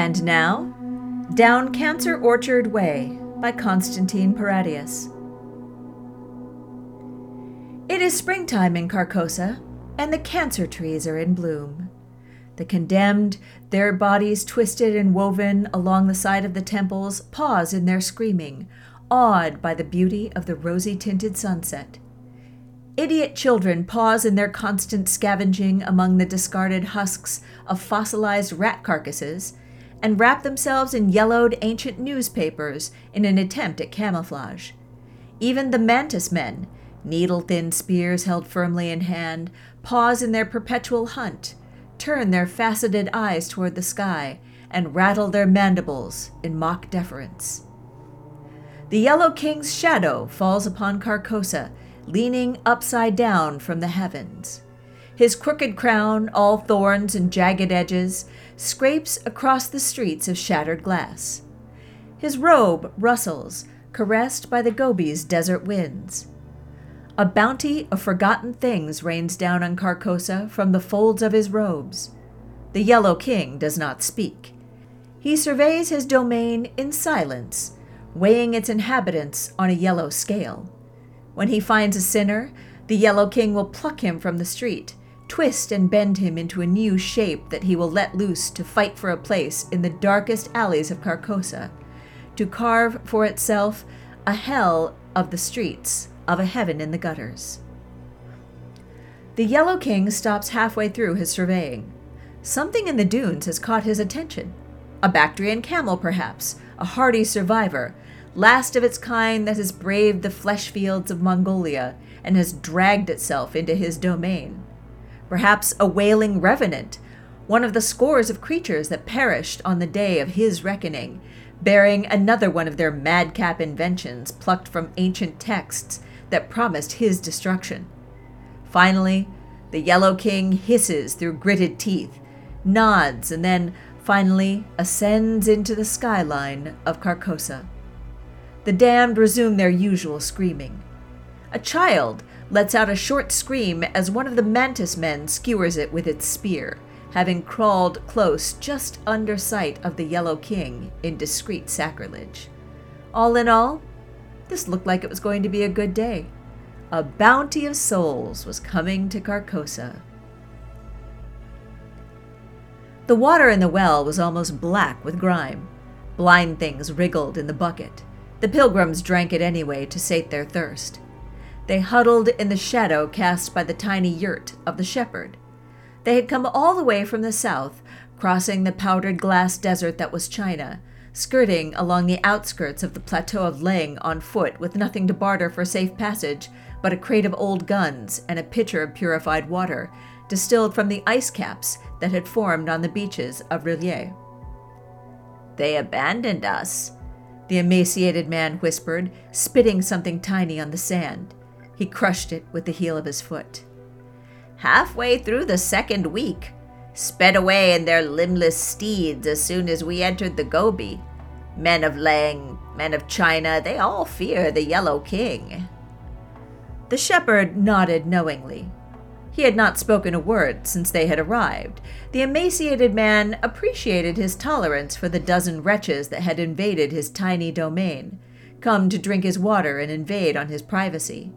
And now, Down Cancer Orchard Way by Constantine Paradias. It is springtime in Carcosa, and the cancer trees are in bloom. The condemned, their bodies twisted and woven along the side of the temples, pause in their screaming, awed by the beauty of the rosy tinted sunset. Idiot children pause in their constant scavenging among the discarded husks of fossilized rat carcasses and wrap themselves in yellowed ancient newspapers in an attempt at camouflage. Even the mantis men, needle thin spears held firmly in hand, pause in their perpetual hunt, turn their faceted eyes toward the sky, and rattle their mandibles in mock deference. The Yellow King's shadow falls upon Carcosa, leaning upside down from the heavens. His crooked crown, all thorns and jagged edges, scrapes across the streets of shattered glass. His robe rustles, caressed by the Gobi's desert winds. A bounty of forgotten things rains down on Carcosa from the folds of his robes. The Yellow King does not speak. He surveys his domain in silence, weighing its inhabitants on a yellow scale. When he finds a sinner, the Yellow King will pluck him from the street, twist and bend him into a new shape that he will let loose to fight for a place in the darkest alleys of Carcosa, to carve for itself a hell of the streets of a heaven in the gutters. The Yellow King stops halfway through his surveying. Something in the dunes has caught his attention. A Bactrian camel, perhaps, a hardy survivor, last of its kind that has braved the flesh fields of Mongolia and has dragged itself into his domain. Perhaps a wailing revenant, one of the scores of creatures that perished on the day of his reckoning, bearing another one of their madcap inventions plucked from ancient texts that promised his destruction. Finally, the Yellow King hisses through gritted teeth, nods, and then finally ascends into the skyline of Carcosa. The damned resume their usual screaming. A child lets out a short scream as one of the mantis men skewers it with its spear, having crawled close just under sight of the Yellow King in discreet sacrilege. All in all, this looked like it was going to be a good day. A bounty of souls was coming to Carcosa. The water in the well was almost black with grime. Blind things wriggled in the bucket. The pilgrims drank it anyway to sate their thirst. They huddled in the shadow cast by the tiny yurt of the shepherd. They had come all the way from the south, crossing the powdered glass desert that was China, skirting along the outskirts of the plateau of Leng on foot with nothing to barter for safe passage but a crate of old guns and a pitcher of purified water, distilled from the ice caps that had formed on the beaches of R'lyeh. They abandoned us, the emaciated man whispered, spitting something tiny on the sand. He crushed it with the heel of his foot. Halfway through the second week, sped away in their limbless steeds as soon as we entered the Gobi. Men of Leng, men of China, they all fear the Yellow King. The shepherd nodded knowingly. He had not spoken a word since they had arrived. The emaciated man appreciated his tolerance for the dozen wretches that had invaded his tiny domain, come to drink his water and invade on his privacy.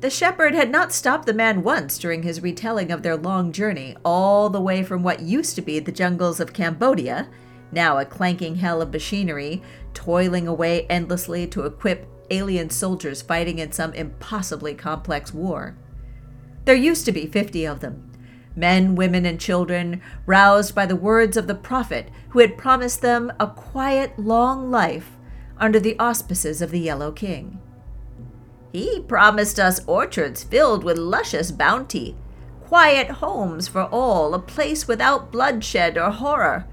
The shepherd had not stopped the man once during his retelling of their long journey all the way from what used to be the jungles of Cambodia, now a clanking hell of machinery, toiling away endlessly to equip alien soldiers fighting in some impossibly complex war. There used to be fifty of them men, women, and children, roused by the words of the prophet who had promised them a quiet, long life under the auspices of the Yellow King. He promised us orchards filled with luscious bounty, quiet homes for all, a place without bloodshed or horror.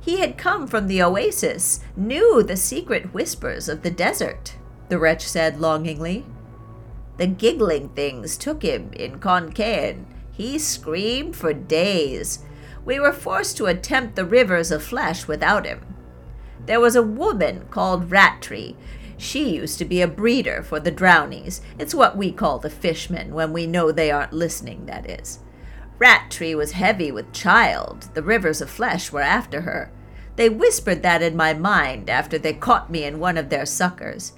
He had come from the oasis, knew the secret whispers of the desert the wretch said longingly. The giggling things took him in Khon Kaen. He screamed for days. We were forced to attempt the rivers of flesh without him. There was a woman called Rattree. She used to be a breeder for the drownies. It's what we call the fishmen when we know they aren't listening, that is. Rat Tree was heavy with child. The rivers of flesh were after her. They whispered that in my mind after they caught me in one of their suckers.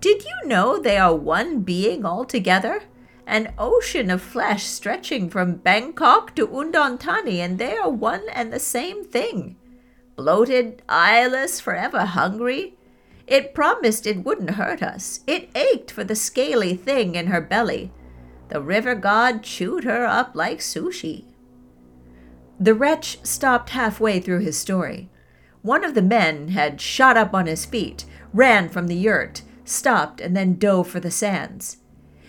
Did you know they are one being altogether? An ocean of flesh stretching from Bangkok to Udon Thani, and they are one and the same thing. Bloated, eyeless, forever hungry. It promised it wouldn't hurt us. It ached for the scaly thing in her belly. The river god chewed her up like sushi. The wretch stopped halfway through his story. One of the men had shot up on his feet, ran from the yurt, stopped, and then dove for the sands.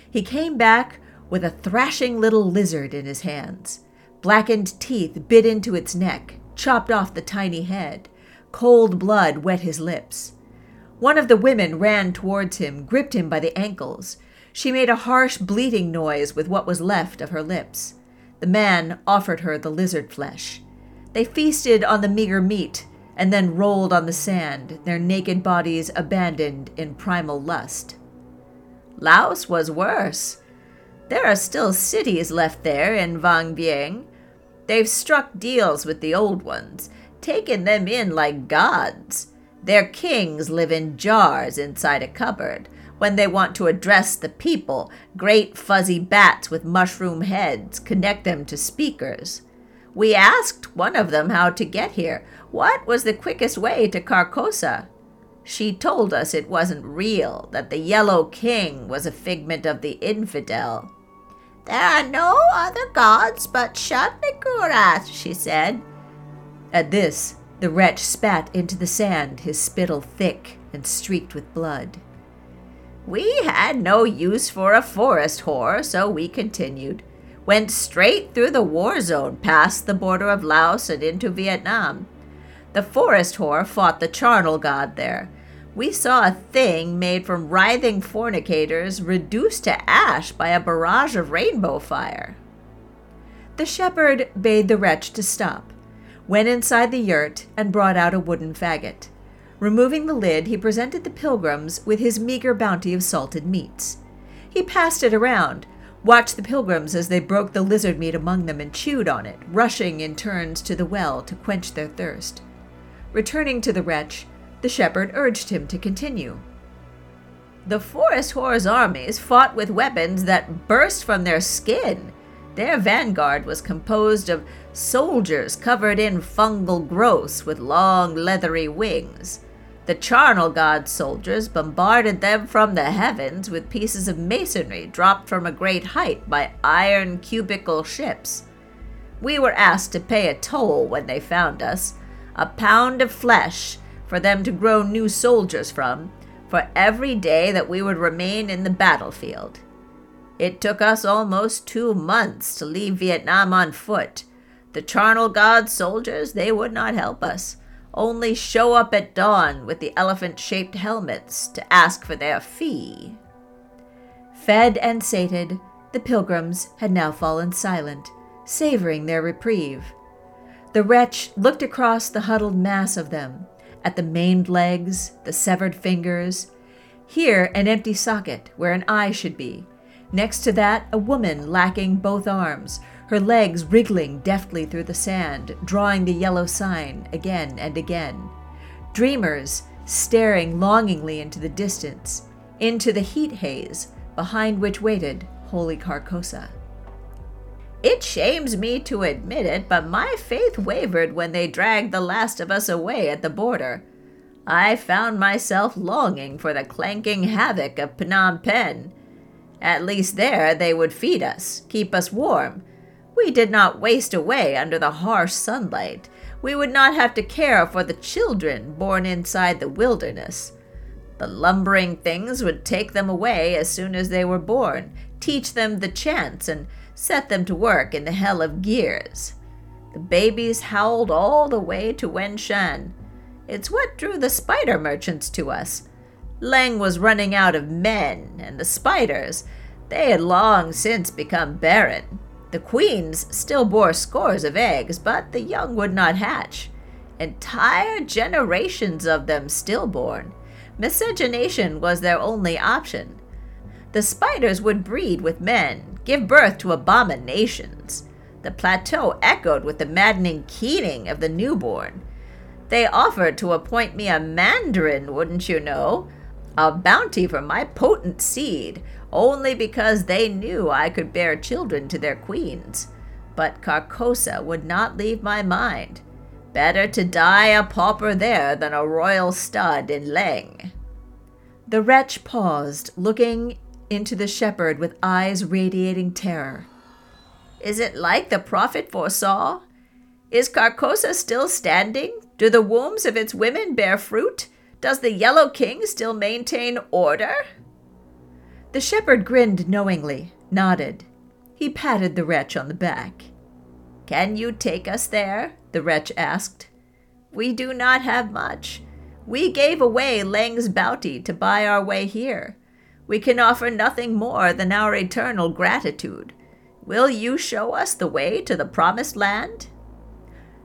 He came back with a thrashing little lizard in his hands. Blackened teeth bit into its neck, chopped off the tiny head. Cold blood wet his lips. One of the women ran towards him, gripped him by the ankles. She made a harsh bleating noise with what was left of her lips. The man offered her the lizard flesh. They feasted on the meager meat and then rolled on the sand, their naked bodies abandoned in primal lust. Laos was worse. There are still cities left there in Vang Vieng. They've struck deals with the old ones, taken them in like gods. Their kings live in jars inside a cupboard. When they want to address the people, great fuzzy bats with mushroom heads connect them to speakers. We asked one of them how to get here. What was the quickest way to Carcosa? She told us it wasn't real, that the Yellow King was a figment of the infidel. There are no other gods but Shub-Niggurath, she said. At this, the wretch spat into the sand, his spittle thick and streaked with blood. We had no use for a forest whore, so we continued went straight through the war zone past the border of Laos and into Vietnam. The forest whore fought the charnel god there. We saw a thing made from writhing fornicators reduced to ash by a barrage of rainbow fire. The shepherd bade the wretch to stop, went inside the yurt, and brought out a wooden faggot. Removing the lid, he presented the pilgrims with his meager bounty of salted meats. He passed it around, watched the pilgrims as they broke the lizard meat among them and chewed on it, rushing in turns to the well to quench their thirst. Returning to the wretch, the shepherd urged him to continue. The forest whore's armies fought with weapons that burst from their skin. Their vanguard was composed of soldiers covered in fungal growths with long leathery wings. The charnel god soldiers bombarded them from the heavens with pieces of masonry dropped from a great height by iron cubical ships. We were asked to pay a toll when they found us, a pound of flesh for them to grow new soldiers from, for every day that we would remain in the battlefield. It took us almost two months to leave Vietnam on foot. The charnel god soldiers, they would not help us only show up at dawn with the elephant shaped helmets to ask for their fee. Fed and sated, the pilgrims had now fallen silent, savoring their reprieve. The wretch looked across the huddled mass of them, at the maimed legs, the severed fingers. Here, an empty socket where an eye should be. Next to that, a woman lacking both arms, her legs wriggling deftly through the sand, drawing the yellow sign again and again. Dreamers staring longingly into the distance, into the heat haze behind which waited holy Carcosa. It shames me to admit it, but my faith wavered when they dragged the last of us away at the border. I found myself longing for the clanking havoc of Phnom Penh. At least there they would feed us, keep us warm, we did not waste away under the harsh sunlight. We would not have to care for the children born inside the wilderness. The lumbering things would take them away as soon as they were born, teach them the chants, and set them to work in the hell of gears. The babies howled all the way to Wen Shan. It's what drew the spider merchants to us. Leng was running out of men, and the spiders, they had long since become barren. The queens still bore scores of eggs, but the young would not hatch. Entire generations of them stillborn. Miscegenation was their only option. The spiders would breed with men, give birth to abominations. The plateau echoed with the maddening keening of the newborn. They offered to appoint me a mandarin, wouldn't you know? A bounty for my potent seed, only because they knew I could bear children to their queens. But Carcosa would not leave my mind. Better to die a pauper there than a royal stud in Leng. The wretch paused, looking into the shepherd with eyes radiating terror. Is it like the prophet foresaw? Is Carcosa still standing? Do the wombs of its women bear fruit? Does the Yellow King still maintain order? The shepherd grinned knowingly, nodded. He patted the wretch on the back. Can you take us there? the wretch asked. We do not have much. We gave away Leng's bounty to buy our way here. We can offer nothing more than our eternal gratitude. Will you show us the way to the promised land?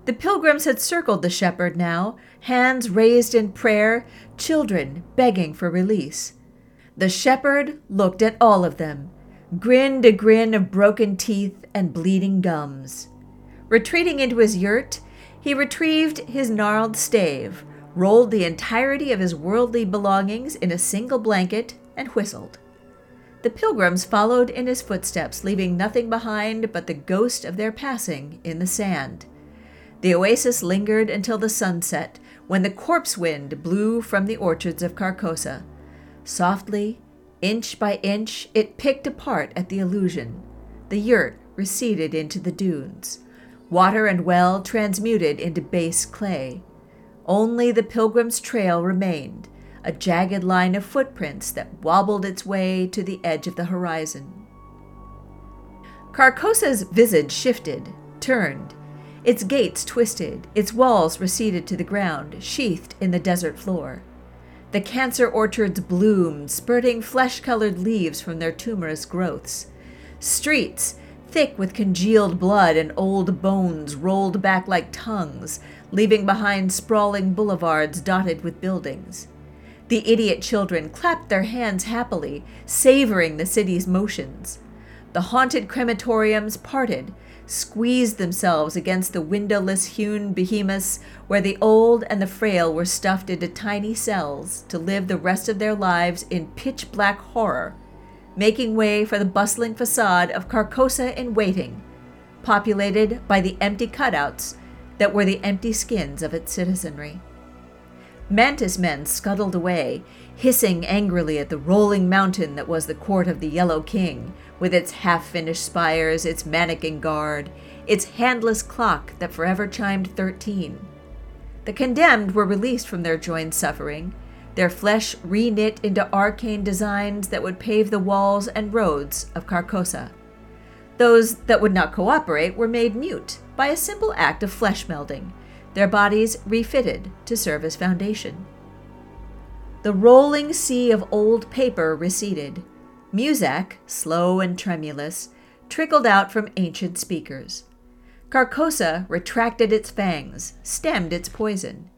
The pilgrims had circled the shepherd now, hands raised in prayer, children begging for release. The shepherd looked at all of them, grinned a grin of broken teeth and bleeding gums. Retreating into his yurt, he retrieved his gnarled stave, rolled the entirety of his worldly belongings in a single blanket, and whistled. The pilgrims followed in his footsteps, leaving nothing behind but the ghost of their passing in the sand. The oasis lingered until the sunset, when the corpse wind blew from the orchards of Carcosa. Softly, inch by inch, it picked apart at the illusion. The yurt receded into the dunes. Water and well transmuted into base clay. Only the pilgrim's trail remained, a jagged line of footprints that wobbled its way to the edge of the horizon. Carcosa's visage shifted, turned. Its gates twisted, its walls receded to the ground, sheathed in the desert floor. The cancer orchards bloomed, spurting flesh colored leaves from their tumorous growths. Streets, thick with congealed blood and old bones, rolled back like tongues, leaving behind sprawling boulevards dotted with buildings. The idiot children clapped their hands happily, savoring the city's motions. The haunted crematoriums parted, squeezed themselves against the windowless hewn behemoths where the old and the frail were stuffed into tiny cells to live the rest of their lives in pitch black horror, making way for the bustling facade of Carcosa in waiting, populated by the empty cutouts that were the empty skins of its citizenry. Mantis men scuttled away, hissing angrily at the rolling mountain that was the court of the Yellow King, with its half finished spires, its mannequin guard, its handless clock that forever chimed thirteen. The condemned were released from their joined suffering, their flesh reknit into arcane designs that would pave the walls and roads of Carcosa. Those that would not cooperate were made mute by a simple act of flesh melding, their bodies refitted to serve as foundation. The rolling sea of old paper receded. Music, slow and tremulous, trickled out from ancient speakers. Carcosa retracted its fangs, stemmed its poison.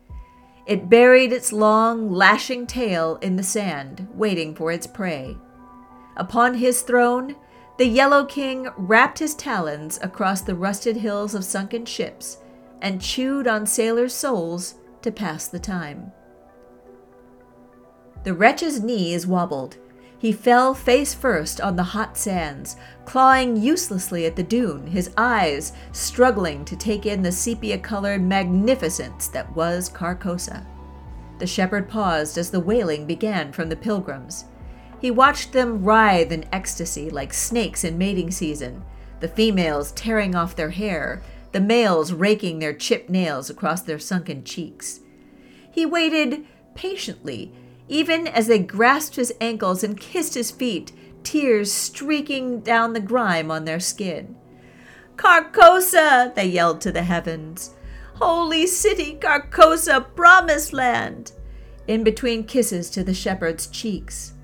It buried its long, lashing tail in the sand, waiting for its prey. Upon his throne, the Yellow King wrapped his talons across the rusted hills of sunken ships and chewed on sailors' souls to pass the time. The wretch's knees wobbled. He fell face first on the hot sands, clawing uselessly at the dune, his eyes struggling to take in the sepia colored magnificence that was Carcosa. The shepherd paused as the wailing began from the pilgrims. He watched them writhe in ecstasy like snakes in mating season, the females tearing off their hair, the males raking their chipped nails across their sunken cheeks. He waited patiently, even as they grasped his ankles and kissed his feet, tears streaking down the grime on their skin. Carcosa! they yelled to the heavens. Holy city, Carcosa, promised land! In between kisses to the shepherd's cheeks.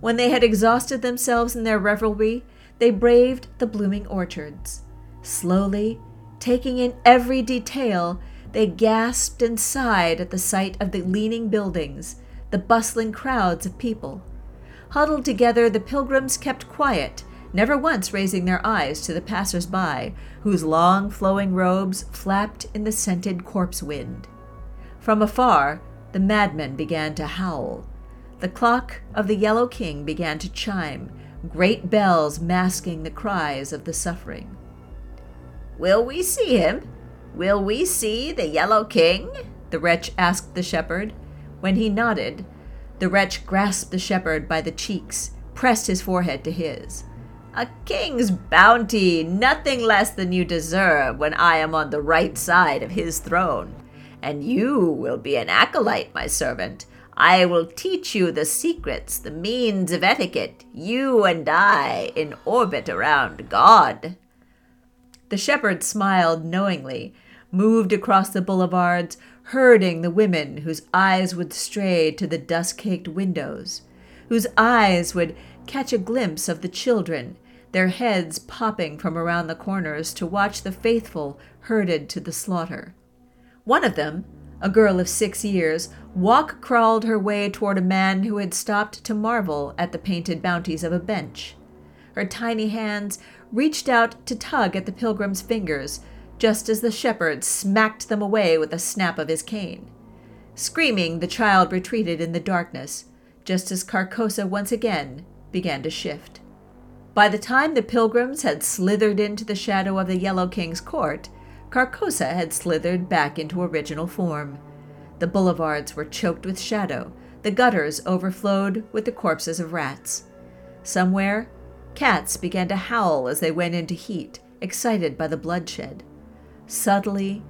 When they had exhausted themselves in their revelry, they braved the blooming orchards. Slowly, Taking in every detail, they gasped and sighed at the sight of the leaning buildings, the bustling crowds of people. Huddled together, the pilgrims kept quiet, never once raising their eyes to the passers by, whose long flowing robes flapped in the scented corpse wind. From afar, the madmen began to howl. The clock of the Yellow King began to chime, great bells masking the cries of the suffering. Will we see him? Will we see the Yellow King? the wretch asked the shepherd. When he nodded, the wretch grasped the shepherd by the cheeks, pressed his forehead to his. A king's bounty, nothing less than you deserve when I am on the right side of his throne. And you will be an acolyte, my servant. I will teach you the secrets, the means of etiquette, you and I in orbit around God. The shepherd smiled knowingly, moved across the boulevards, herding the women whose eyes would stray to the dust caked windows, whose eyes would catch a glimpse of the children their heads popping from around the corners to watch the faithful herded to the slaughter. One of them, a girl of six years, walk crawled her way toward a man who had stopped to marvel at the painted bounties of a bench. Her tiny hands reached out to tug at the pilgrim's fingers, just as the shepherd smacked them away with a snap of his cane. Screaming, the child retreated in the darkness, just as Carcosa once again began to shift. By the time the pilgrims had slithered into the shadow of the Yellow King's court, Carcosa had slithered back into original form. The boulevards were choked with shadow, the gutters overflowed with the corpses of rats. Somewhere, cats began to howl as they went into heat, excited by the bloodshed. Subtly,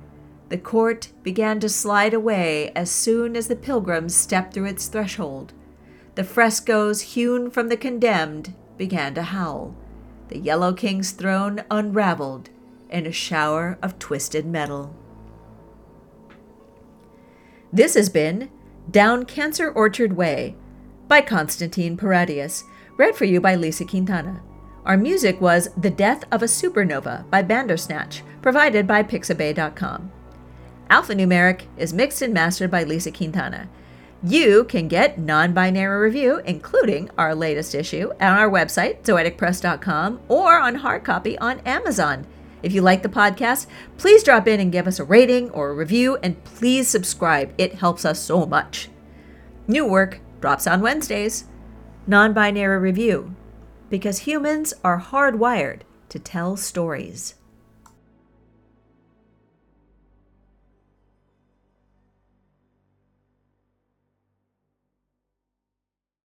the court began to slide away as soon as the pilgrims stepped through its threshold. The frescoes hewn from the condemned began to howl. The Yellow King's throne unraveled in a shower of twisted metal. This has been Down Cancer Orchard Way by Constantine Paradias, read for you by Lisa Quintana. Our music was The Death of a Supernova by Bandersnatch, provided by Pixabay.com. Alphanumeric is mixed and mastered by Lisa Quintana. You can get non binary review, including our latest issue, on our website, zoeticpress.com, or on hard copy on Amazon. If you like the podcast, please drop in and give us a rating or a review, and please subscribe. It helps us so much. New work drops on Wednesdays. Non binary review, because humans are hardwired to tell stories.